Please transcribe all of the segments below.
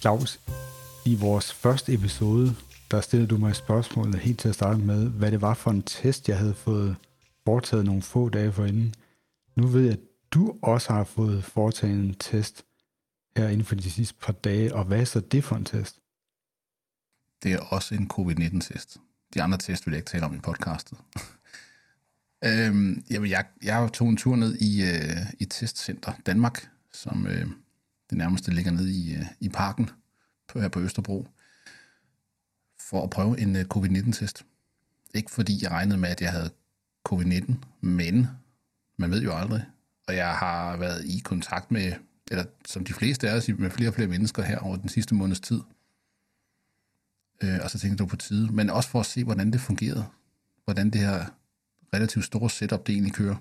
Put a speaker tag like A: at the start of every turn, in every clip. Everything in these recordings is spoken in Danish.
A: Claus, i vores første episode, der stillede du mig spørgsmålet helt til at starte med, hvad det var for en test, jeg havde fået foretaget nogle få dage forinden. Nu ved jeg, at du også har fået foretaget en test her inden for de sidste par dage, og hvad er så det for en test?
B: Det er også en covid-19-test. De andre test vil jeg ikke tale om i podcastet. øhm, jamen, jeg, jeg tog en tur ned i, øh, i Testcenter Danmark, som øh, det nærmeste ligger ned i, øh, i parken på, her på Østerbro, for at prøve en øh, covid-19-test. Ikke fordi jeg regnede med, at jeg havde covid-19, men man ved jo aldrig. Og jeg har været i kontakt med, eller som de fleste af os, med flere og flere mennesker her over den sidste måneds tid. Øh, og så tænkte jeg, på tide. Men også for at se, hvordan det fungerede. Hvordan det her relativt store setup, det egentlig kører.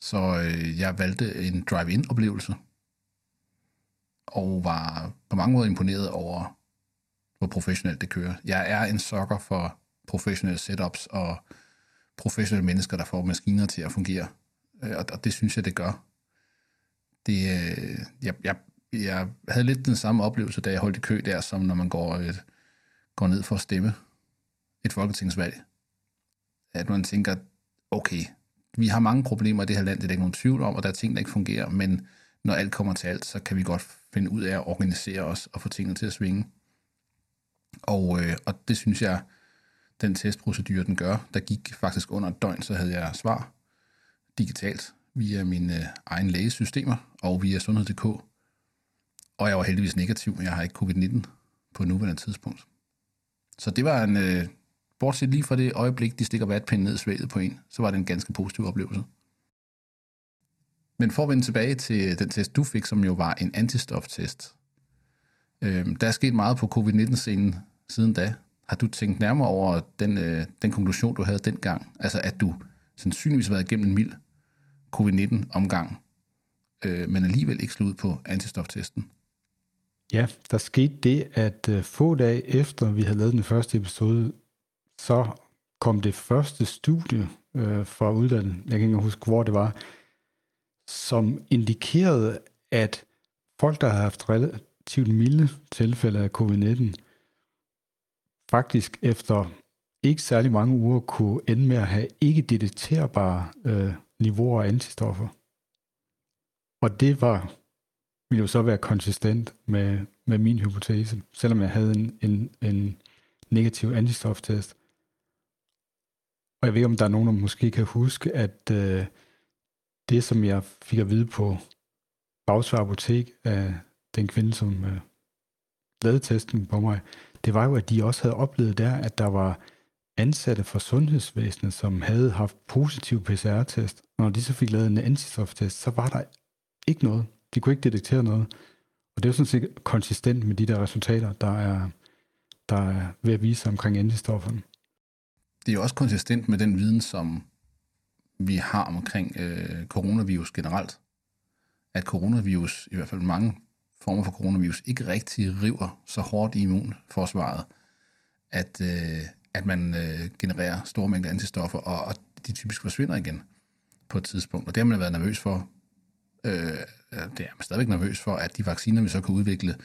B: Så øh, jeg valgte en drive-in-oplevelse. Og var på mange måder imponeret over, hvor professionelt det kører. Jeg er en sokker for professionelle setups og professionelle mennesker, der får maskiner til at fungere. Øh, og, og det synes jeg, det gør. Det, øh, jeg, jeg, jeg havde lidt den samme oplevelse, da jeg holdt i kø der, som når man går, et, går ned for at stemme et folketingsvalg. At man tænker, okay, vi har mange problemer i det her land, det er der ikke nogen tvivl om, og der er ting, der ikke fungerer, men når alt kommer til alt, så kan vi godt finde ud af at organisere os og få tingene til at svinge. Og, øh, og det synes jeg, den testprocedure, den gør, der gik faktisk under et døgn, så havde jeg svar digitalt via mine øh, egen lægesystemer og via sundhed.dk. Og jeg var heldigvis negativ, jeg har ikke covid-19 på nuværende tidspunkt. Så det var en, øh, bortset lige fra det øjeblik, de stikker vatpinden ned i svæget på en, så var det en ganske positiv oplevelse. Men for at vende tilbage til den test, du fik, som jo var en antistoftest. Øh, der er sket meget på covid-19-scenen siden da. Har du tænkt nærmere over den, øh, den konklusion, du havde dengang? Altså, at du sandsynligvis har været igennem en mild covid-19-omgang, øh, men alligevel ikke slået på antistoftesten?
A: Ja, der skete det, at øh, få dage efter vi havde lavet den første episode, så kom det første studie øh, fra udlandet, jeg kan ikke huske, hvor det var, som indikerede, at folk, der har haft relativt milde tilfælde af covid-19, faktisk efter ikke særlig mange uger kunne ende med at have ikke detekterbare øh, niveauer af antistoffer. Og det var ville jo så være konsistent med, med min hypotese, selvom jeg havde en, en, en negativ antistoftest. Og jeg ved om der er nogen, der måske kan huske, at øh, det, som jeg fik at vide på Bagsvar Apotek af den kvinde, som øh, lavede testen på mig, det var jo, at de også havde oplevet der, at der var ansatte fra sundhedsvæsenet, som havde haft positiv PCR-test. Og når de så fik lavet en antistoftest, så var der ikke noget. De kunne ikke detektere noget. Og det er jo sådan set konsistent med de der resultater, der er, der er ved at vise sig omkring antistofferne.
B: Det er jo også konsistent med den viden, som vi har omkring øh, coronavirus generelt. At coronavirus, i hvert fald mange former for coronavirus, ikke rigtig river så hårdt i immunforsvaret, at, øh, at man øh, genererer store mængder antistoffer, og, og de typisk forsvinder igen på et tidspunkt. Og det har man været nervøs for. Øh, det er man stadigvæk nervøs for, at de vacciner, vi så kan udvikle,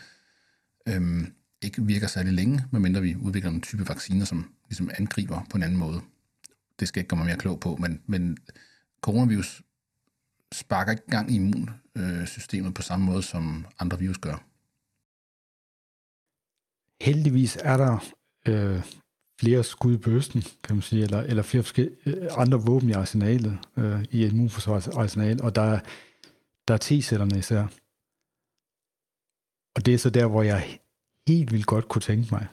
B: øh, ikke virker særlig længe, medmindre vi udvikler en type vacciner, som ligesom angriber på en anden måde. Det skal ikke komme mere klog på, men, men coronavirus sparker ikke gang i immunsystemet på samme måde, som andre virus gør.
A: Heldigvis er der øh, flere skud i bøsten, kan man sige, eller, eller flere øh, andre våben i arsenalet, øh, i immunforsvarsarsenal, og der, der er T-cellerne især. Og det er så der, hvor jeg helt vildt godt kunne tænke mig,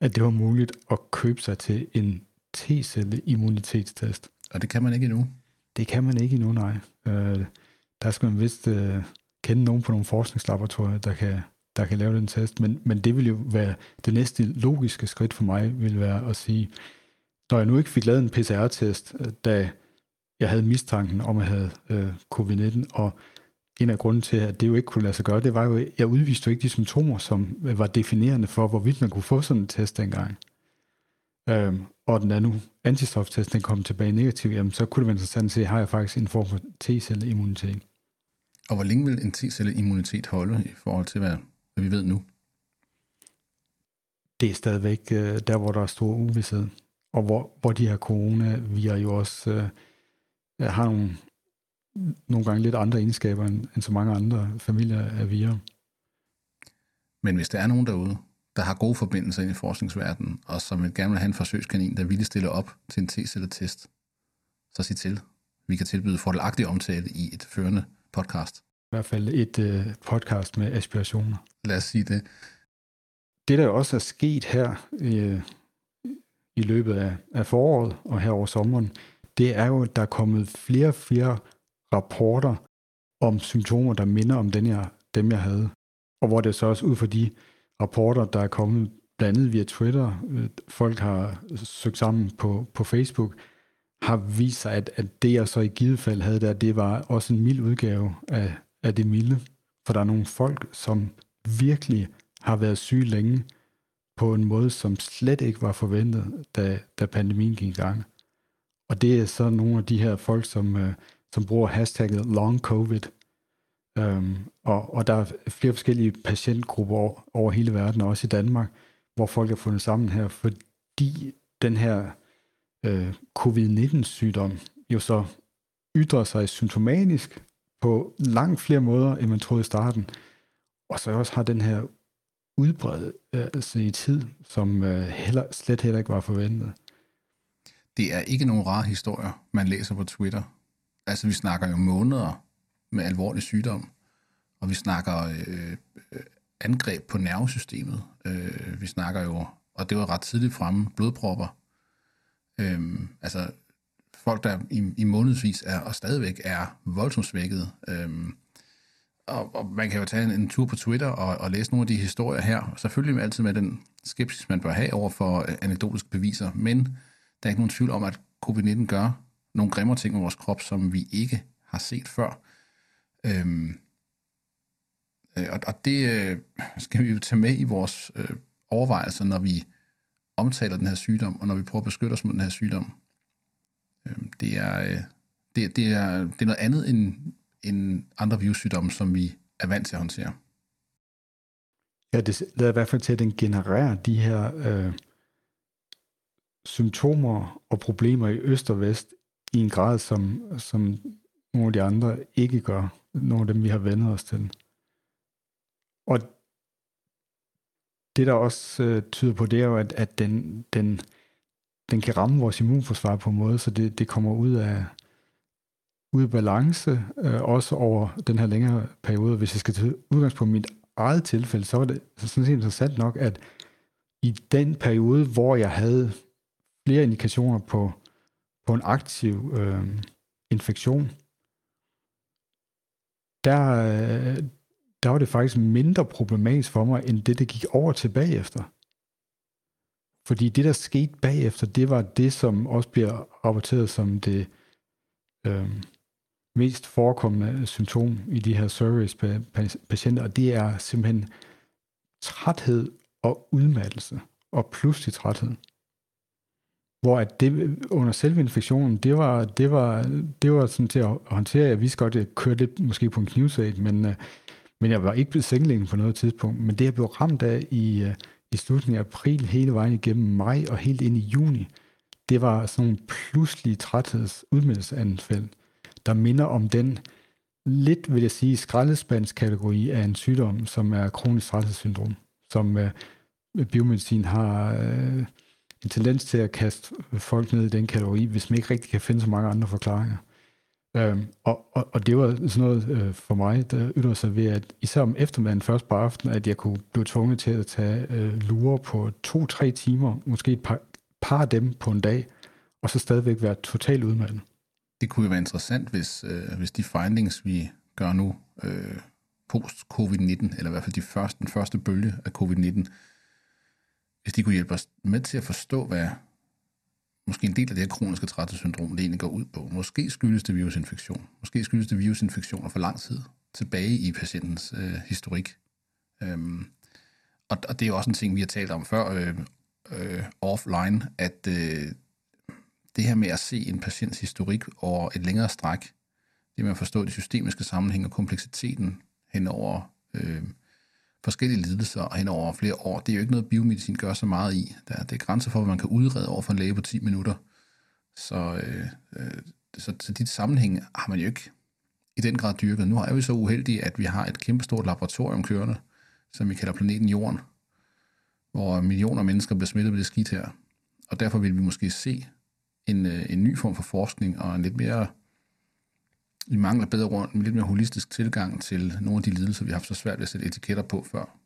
A: at det var muligt at købe sig til en T-celle immunitetstest.
B: Og det kan man ikke endnu?
A: Det kan man ikke endnu, nej. Øh, der skal man vist øh, kende nogen på nogle forskningslaboratorier, der kan, der kan lave den test, men, men det vil jo være det næste logiske skridt for mig, vil være at sige, når jeg nu ikke fik lavet en PCR-test, øh, da jeg havde mistanken om, at jeg havde øh, covid-19, og en af grunden til, at det jo ikke kunne lade sig gøre, det var jo, at jeg udviste jo ikke de symptomer, som var definerende for, hvorvidt man kunne få sådan en test dengang. Øhm, og den nu antistoftest, den kom tilbage negativ, jamen så kunne det være interessant at se, har jeg faktisk en form for T-celleimmunitet.
B: Og hvor længe vil en T-celle-immunitet holde i forhold til, hvad, hvad vi ved nu?
A: Det er stadigvæk øh, der, hvor der er stor uvidshed, og hvor, hvor de her coronavirer jo også øh, har nogle, nogle gange lidt andre egenskaber end, end så mange andre familier af virer.
B: Men hvis der er nogen derude, der har gode forbindelser ind i forskningsverdenen, og som gerne vil have en forsøgskanin, der ville stille op til en T-celletest, så sig til. Vi kan tilbyde fordelagtig omtale i et førende podcast.
A: I hvert fald et øh, podcast med aspirationer.
B: Lad os sige det.
A: Det, der også er sket her øh, i løbet af, af foråret og her over sommeren, det er jo, at der er kommet flere og flere rapporter om symptomer, der minder om den jeg, dem, jeg havde. Og hvor det så også ud fra de rapporter, der er kommet blandt andet via Twitter, øh, folk har søgt sammen på, på Facebook, har vist sig, at, at det jeg så i givet fald havde der, det var også en mild udgave af, af det milde. For der er nogle folk, som virkelig har været syge længe, på en måde, som slet ikke var forventet, da, da pandemien gik i gang. Og det er så nogle af de her folk, som, øh, som bruger hashtagget long covid. Øhm, og, og der er flere forskellige patientgrupper over, over hele verden, og også i Danmark, hvor folk er fundet sammen her, fordi den her øh, covid-19-sygdom jo så ytrer sig symptomatisk på langt flere måder, end man troede i starten, og så også har den her udbredelse i tid, som øh, heller, slet heller ikke var forventet.
B: Det er ikke nogen rare historier, man læser på Twitter. Altså, vi snakker jo måneder med alvorlig sygdom, og vi snakker øh, øh, angreb på nervesystemet. Øh, vi snakker jo, og det var ret tidligt fremme, blodpropper. Øh, altså, folk, der i, i månedsvis er, og stadigvæk er voldsomt svækket. Øh, og, og man kan jo tage en, en tur på Twitter og, og læse nogle af de historier her. Selvfølgelig altid med den skepsis, man bør have over for øh, anekdotiske beviser, men der er ikke nogen tvivl om, at covid-19 gør nogle grimmere ting med vores krop, som vi ikke har set før. Øhm, øh, og, og det øh, skal vi jo tage med i vores øh, overvejelser, når vi omtaler den her sygdom, og når vi prøver at beskytte os mod den her sygdom. Øhm, det, er, øh, det, det, er, det er noget andet end, end andre virussygdomme, som vi er vant til at håndtere.
A: Ja, det lader i hvert fald til, at den genererer de her øh, symptomer og problemer i øst og vest i en grad, som, som nogle af de andre ikke gør. Nogle af dem, vi har vendet os til. Og det, der også øh, tyder på, det er jo, at, at den, den, den kan ramme vores immunforsvar på en måde, så det, det kommer ud af, ud af balance, øh, også over den her længere periode. Hvis jeg skal tage udgangspunkt på mit eget tilfælde, så var det sådan set interessant nok, at i den periode, hvor jeg havde flere indikationer på, på en aktiv øh, infektion, der, øh, der var det faktisk mindre problematisk for mig, end det, det gik over til bagefter. Fordi det, der skete bagefter, det var det, som også bliver rapporteret som det øh, mest forekommende symptom i de her surveys på patienter, og det er simpelthen træthed og udmattelse, og pludselig træthed. Hvor at det under selve infektionen, det var, det var, det var sådan til at håndtere. Jeg vidste godt, at jeg kørte lidt måske på en knivsæt, men, øh, men jeg var ikke blevet sengelægen på noget tidspunkt. Men det, jeg blev ramt af i, øh, i slutningen af april, hele vejen igennem maj og helt ind i juni, det var sådan en pludselig træthedsudmeldelsesanfald, der minder om den lidt, vil jeg sige, skraldespandskategori af en sygdom, som er kronisk træthedssyndrom, som øh, biomedicin har øh, en tendens til at kaste folk ned i den kategori, hvis man ikke rigtig kan finde så mange andre forklaringer. Øhm, og, og, og det var sådan noget øh, for mig, der ytter sig ved, at især om eftermiddagen først på aftenen, at jeg kunne blive tvunget til at tage øh, lurer på to-tre timer, måske et par, par af dem på en dag, og så stadigvæk være totalt udmattet
B: det kunne jo være interessant, hvis, øh, hvis de findings, vi gør nu øh, post-covid-19, eller i hvert fald de første, den første bølge af covid-19, hvis de kunne hjælpe os med til at forstå, hvad måske en del af det her kroniske træthedssyndrom, det egentlig går ud på. Måske skyldes det virusinfektion. Måske skyldes det virusinfektioner for lang tid tilbage i patientens øh, historik. Øhm, og, og det er jo også en ting, vi har talt om før øh, øh, offline, at øh, det her med at se en patients historik over et længere stræk, det med at forstå de systemiske sammenhænge og kompleksiteten hen over øh, forskellige lidelser hen over flere år, det er jo ikke noget, biomedicin gør så meget i. Der er, det er grænser for, hvad man kan udrede over for en læge på 10 minutter. Så, øh, øh, så, så de sammenhæng har man jo ikke i den grad dyrket. Nu er vi så uheldige, at vi har et kæmpestort laboratorium kørende, som vi kalder planeten Jorden, hvor millioner af mennesker bliver smittet med det skidt her. Og derfor vil vi måske se en, øh, en ny form for forskning og en lidt mere i mangler bedre rundt, en lidt mere holistisk tilgang til nogle af de lidelser, vi har haft så svært ved at sætte etiketter på før.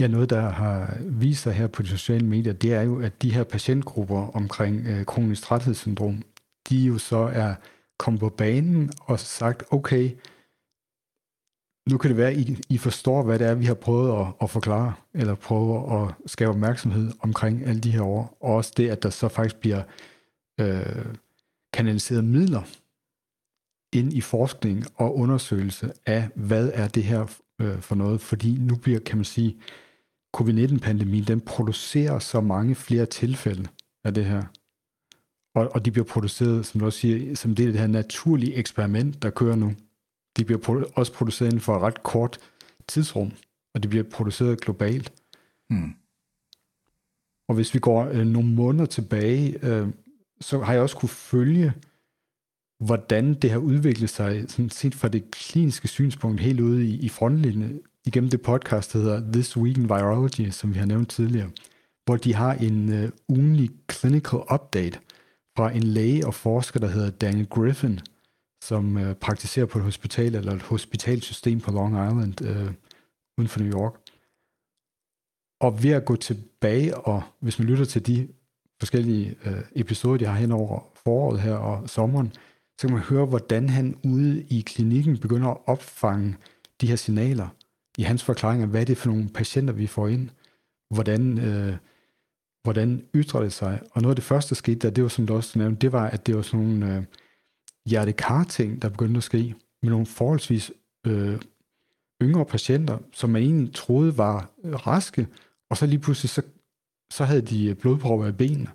A: Ja, noget, der har vist sig her på de sociale medier, det er jo, at de her patientgrupper omkring øh, kronisk træthedssyndrom, de jo så er kommet på banen og sagt, okay, nu kan det være, at I, I forstår, hvad det er, vi har prøvet at, at forklare, eller prøve at skabe opmærksomhed omkring alle de her år, og også det, at der så faktisk bliver øh, kanaliseret midler ind i forskning og undersøgelse af, hvad er det her øh, for noget, fordi nu bliver, kan man sige, covid-19-pandemien, den producerer så mange flere tilfælde af det her. Og, og de bliver produceret, som du også siger, som det er det her naturlige eksperiment, der kører nu. De bliver produ- også produceret inden for et ret kort tidsrum, og de bliver produceret globalt. Hmm. Og hvis vi går øh, nogle måneder tilbage, øh, så har jeg også kunne følge, hvordan det har udviklet sig, sådan set fra det kliniske synspunkt helt ude i, i frontlinjen, igennem det podcast, der hedder This Week in Virology, som vi har nævnt tidligere, hvor de har en uh, ugenlig clinical update fra en læge og forsker, der hedder Daniel Griffin, som uh, praktiserer på et hospital eller et hospitalsystem på Long Island uh, uden for New York. Og ved at gå tilbage, og hvis man lytter til de forskellige uh, episoder, de har hen over foråret her og sommeren, så kan man høre, hvordan han ude i klinikken begynder at opfange de her signaler i hans forklaring af, hvad er det for nogle patienter, vi får ind, hvordan, øh, hvordan ytrer det sig. Og noget af det første, der skete der, det var som du også nævnte, det var, at det var sådan nogle øh, hjertekar-ting, der begyndte at ske, med nogle forholdsvis øh, yngre patienter, som man egentlig troede var øh, raske, og så lige pludselig, så, så havde de øh, blodpropper i benene.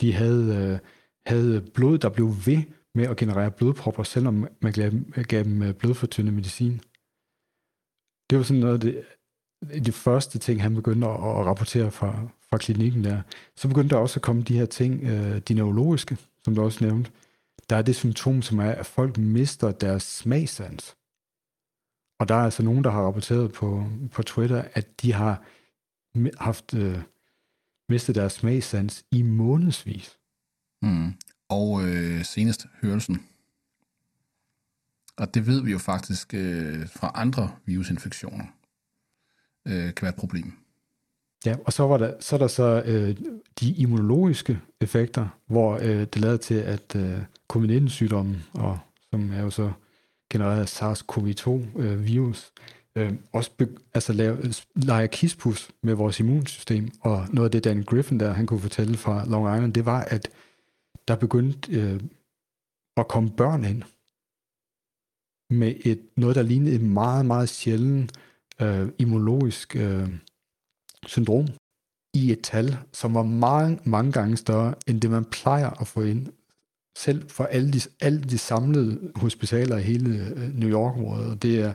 A: De havde, øh, havde blod, der blev ved med at generere blodpropper, selvom man gav, gav dem øh, blodfortyndende medicin. Det var sådan noget af det, det første ting, han begyndte at, at rapportere fra, fra klinikken der. Så begyndte der også at komme de her ting, øh, de neurologiske, som du også nævnte. Der er det symptom, som er, at folk mister deres smagsans. Og der er altså nogen, der har rapporteret på, på Twitter, at de har haft øh, mistet deres smagsans i månedsvis.
B: Mm og øh, senest hørelsen. Og det ved vi jo faktisk øh, fra andre virusinfektioner øh, kan være et problem.
A: Ja, og så, var der, så er der så øh, de immunologiske effekter, hvor øh, det lader til, at øh, covid-19-sygdommen, og, som er jo så genereret af SARS-CoV-2-virus, øh, øh, også be, altså lave, leger kispus med vores immunsystem. Og noget af det, Dan Griffin der, han kunne fortælle fra Long Island, det var, at der begyndte øh, at komme børn ind med et, noget, der lignede et meget, meget sjældent øh, immunologisk øh, syndrom i et tal, som var mange, mange gange større, end det man plejer at få ind. Selv for alle de, alle de samlede hospitaler i hele øh, New York-området, det er,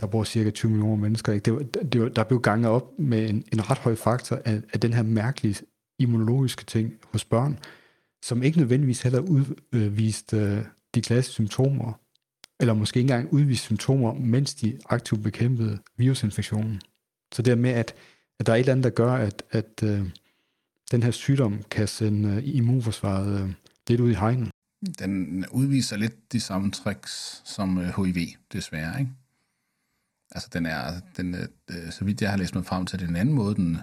A: der bor cirka 20 millioner mennesker, ikke? Det, var, det var, der blev ganget op med en, en ret høj faktor af, af den her mærkelige immunologiske ting hos børn, som ikke nødvendigvis heller udviste øh, de klassiske symptomer, eller måske ikke engang udviste symptomer, mens de aktivt bekæmpede virusinfektionen. Så det med, at, at der er et eller andet, der gør, at, at øh, den her sygdom kan sende øh, immunforsvaret øh, lidt ud i hegnen.
B: Den udviser lidt de samme tricks som øh, HIV, desværre, ikke? Altså, den er, den, øh, øh, så vidt jeg har læst mig frem til, den anden måde, den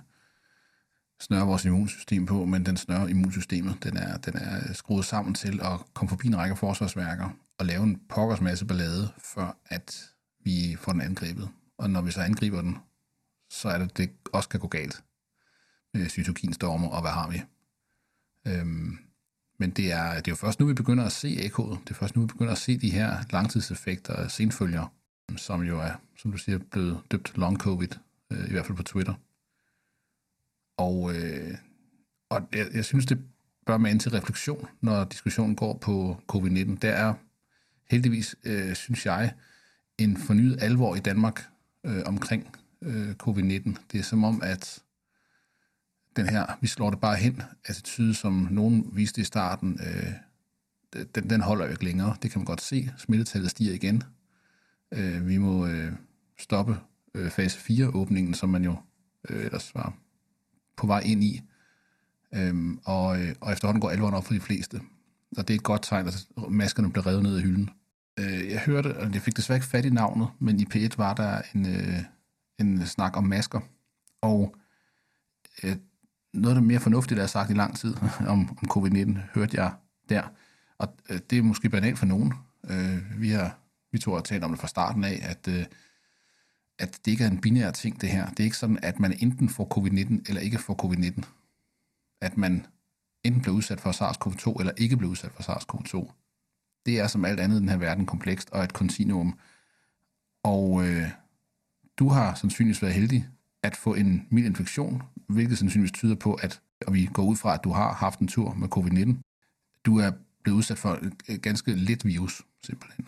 B: snøre vores immunsystem på, men den snører immunsystemet. Den er, den er skruet sammen til at komme forbi en række forsvarsværker og lave en pokkers masse ballade, før at vi får den angrebet. Og når vi så angriber den, så er det, det også kan gå galt øh, med cytokinstormer, og hvad har vi? Øhm, men det er, det er jo først nu, vi begynder at se ekkoet. Det er først nu, vi begynder at se de her langtidseffekter og senfølger, som jo er, som du siger, blevet døbt long covid, øh, i hvert fald på Twitter. Og, øh, og jeg, jeg synes, det bør man til refleksion, når diskussionen går på covid-19. Der er heldigvis, øh, synes jeg, en fornyet alvor i Danmark øh, omkring øh, covid-19. Det er som om, at den her, vi slår det bare hen, attitude, som nogen viste i starten, øh, den, den holder jo ikke længere. Det kan man godt se. Smittetallet stiger igen. Øh, vi må øh, stoppe øh, fase 4-åbningen, som man jo øh, ellers var på vej ind i. Øhm, og, øh, og efterhånden går alvoren op for de fleste. Og det er et godt tegn, at maskerne bliver revet ned af hylden. Øh, jeg hørte, og jeg fik desværre ikke fat i navnet, men i P1 var der en, øh, en snak om masker. Og øh, noget af det mere fornuftige, der er sagt i lang tid om, om covid-19, hørte jeg der. Og øh, det er måske banalt for nogen. Øh, vi har vi to har talt om det fra starten af, at, øh, at det ikke er en binær ting, det her. Det er ikke sådan, at man enten får covid-19 eller ikke får covid-19. At man enten bliver udsat for SARS-CoV-2 eller ikke bliver udsat for SARS-CoV-2. Det er som alt andet i den her verden komplekst og et kontinuum. Og øh, du har sandsynligvis været heldig at få en mild infektion, hvilket sandsynligvis tyder på, at og vi går ud fra, at du har haft en tur med covid-19. Du er blevet udsat for et ganske lidt virus, simpelthen.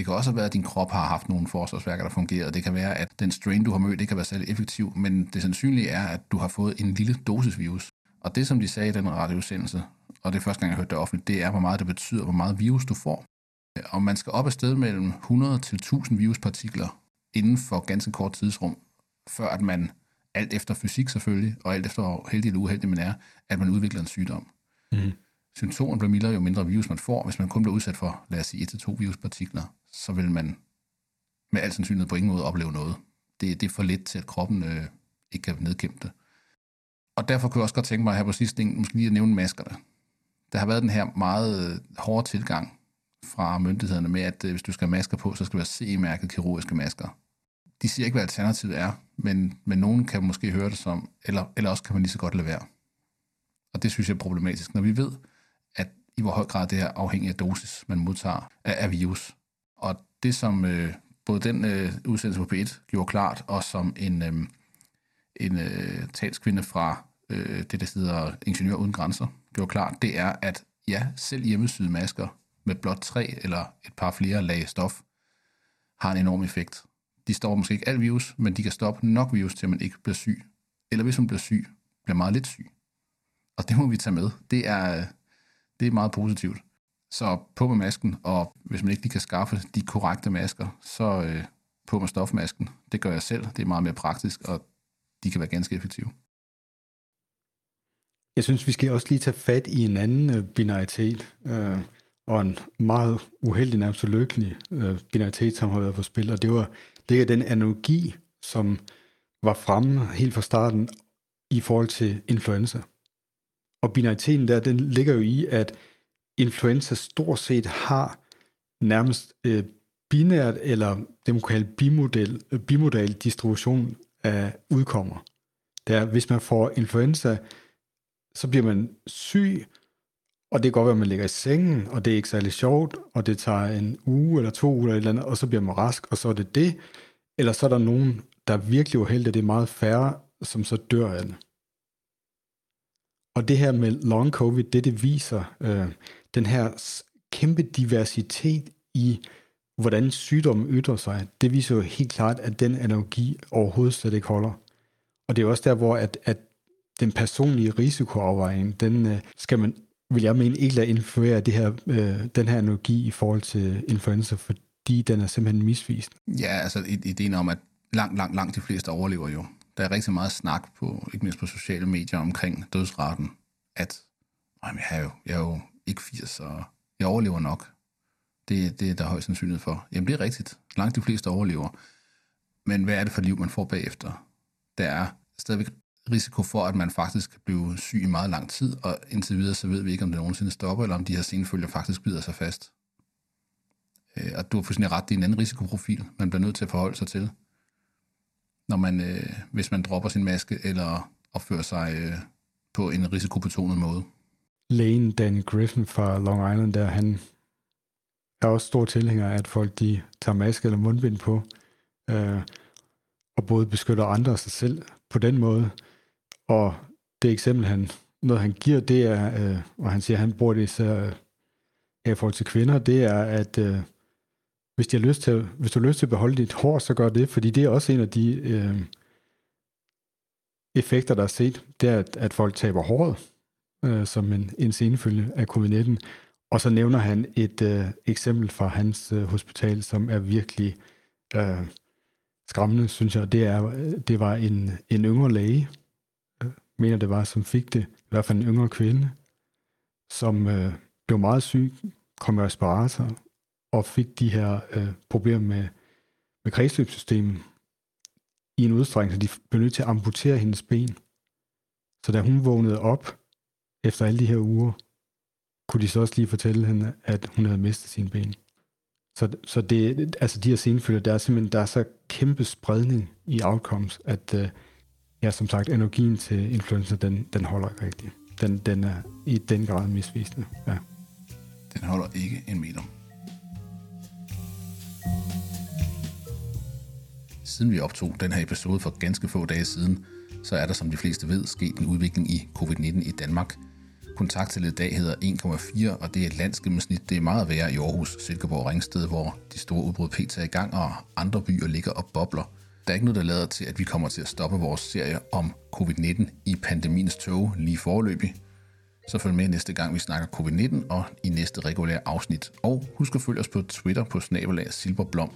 B: Det kan også være, at din krop har haft nogle forsvarsværker, der fungerer. Det kan være, at den strain, du har mødt, ikke har været særlig effektiv, men det sandsynlige er, at du har fået en lille dosis virus. Og det, som de sagde i den radioudsendelse, og det er første gang, jeg hørte det offentligt, det er, hvor meget det betyder, hvor meget virus du får. Og man skal op af sted mellem 100 til 1000 viruspartikler inden for ganske kort tidsrum, før at man, alt efter fysik selvfølgelig, og alt efter hvor heldig eller uheldig man er, at man udvikler en sygdom. Mm. Symptomerne bliver mildere, jo mindre virus man får. Hvis man kun bliver udsat for, lad os sige, 1-2 viruspartikler, så vil man med al sandsynlighed på ingen måde opleve noget. Det, det er for lidt til, at kroppen øh, ikke kan nedkæmpe det. Og derfor kunne jeg også godt tænke mig her på sidste ting, måske lige at nævne maskerne. Der har været den her meget øh, hårde tilgang fra myndighederne med, at øh, hvis du skal have masker på, så skal det være CE-mærket kirurgiske masker. De siger ikke, hvad alternativet er, men, men nogen kan måske høre det som, eller, eller også kan man lige så godt lade være. Og det synes jeg er problematisk. Når vi ved, i hvor høj grad det er afhængigt af dosis, man modtager af, af virus. Og det, som øh, både den øh, udsendelse på P1 gjorde klart, og som en, øh, en øh, talskvinde fra øh, det, der hedder Ingeniør Uden Grænser, gjorde klart, det er, at ja, selv hjemmesyde masker med blot tre eller et par flere lag stof, har en enorm effekt. De stopper måske ikke al virus, men de kan stoppe nok virus, til man ikke bliver syg. Eller hvis man bliver syg, bliver meget lidt syg. Og det må vi tage med. Det er, det er meget positivt. Så på med masken, og hvis man ikke lige kan skaffe de korrekte masker, så øh, på med stofmasken. Det gør jeg selv. Det er meget mere praktisk, og de kan være ganske effektive.
A: Jeg synes, vi skal også lige tage fat i en anden øh, binaritet, øh, og en meget uheldig, nærmest lykkelig øh, binaritet, som har været på spil, og det var det er den analogi, som var fremme helt fra starten i forhold til influenza. Og binariteten der, den ligger jo i, at influenza stort set har nærmest øh, binært, eller det man kan kalde bimodel, øh, bimodal distribution af udkommer. Det er, hvis man får influenza, så bliver man syg, og det kan godt være, at man ligger i sengen, og det er ikke særlig sjovt, og det tager en uge eller to uger eller et eller andet, og så bliver man rask, og så er det det. Eller så er der nogen, der er virkelig uheldige, det er meget færre, som så dør af det. Og det her med long covid, det det viser, øh, den her kæmpe diversitet i, hvordan sygdommen ytrer sig, det viser jo helt klart, at den analogi overhovedet slet ikke holder. Og det er også der, hvor at, at den personlige risikoafvejning, den øh, skal man, vil jeg mene, ikke lade influere det her, øh, den her analogi i forhold til influenza, fordi den er simpelthen misvist.
B: Ja, altså ideen om, at langt, langt, langt de fleste overlever jo. Der er rigtig meget snak på, ikke mindst på sociale medier, omkring dødsraten, at jamen, jeg, er jo, jeg er jo ikke 80, og jeg overlever nok. Det, det er der højst sandsynlighed for. Jamen det er rigtigt. Langt de fleste overlever. Men hvad er det for liv, man får bagefter? Der er stadigvæk risiko for, at man faktisk kan blive syg i meget lang tid, og indtil videre så ved vi ikke, om det nogensinde stopper, eller om de her senfølger faktisk bider sig fast. Øh, og du har fuldstændig ret, det er en anden risikoprofil, man bliver nødt til at forholde sig til, når man, øh, hvis man dropper sin maske, eller opfører sig øh, på en risikobetonet måde.
A: Lane Danny Griffin fra Long Island, der han er også stor tilhænger af, at folk de tager maske eller mundbind på, øh, og både beskytter andre og sig selv på den måde. Og det eksempel, han, noget han giver, det er, øh, og han siger, at han bruger det især øh, i forhold til kvinder, det er, at øh, hvis, de har lyst til, hvis du har lyst til at beholde dit hår, så gør det, fordi det er også en af de øh, effekter, der er set, det er, at, at folk taber håret, øh, som en, en senfølge af covid-19. Og så nævner han et øh, eksempel fra hans øh, hospital, som er virkelig øh, skræmmende, synes jeg. Det, er, øh, det var en, en yngre læge, øh, mener det var, som fik det, i hvert fald en yngre kvinde, som øh, blev meget syg, kom i respirator, og fik de her øh, problemer med, med kredsløbssystemet i en udstrækning, så de blev nødt til at amputere hendes ben. Så da hun vågnede op efter alle de her uger, kunne de så også lige fortælle hende, at hun havde mistet sine ben. Så, så det, altså de her senfølger, der er simpelthen der er så kæmpe spredning i outcomes, at øh, ja, som sagt, energien til influenza, den, den holder ikke rigtigt. Den, den er i den grad misvisende. Ja.
B: Den holder ikke en meter. Siden vi optog den her episode for ganske få dage siden, så er der, som de fleste ved, sket en udvikling i covid-19 i Danmark. Kontakttallet i dag hedder 1,4, og det er et landsgennemsnit. Det er meget værre i Aarhus, Silkeborg og Ringsted, hvor de store udbrud PT er i gang, og andre byer ligger og bobler. Der er ikke noget, der lader til, at vi kommer til at stoppe vores serie om covid-19 i pandemiens tog lige forløbig. Så følg med næste gang, vi snakker covid-19 og i næste regulære afsnit. Og husk at følge os på Twitter på snabelag Silberblom.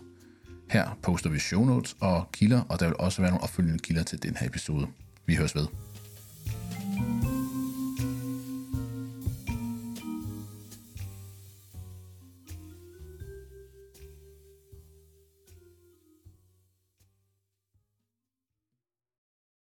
B: Her poster vi show notes og kilder, og der vil også være nogle opfølgende kilder til den her episode. Vi høres ved.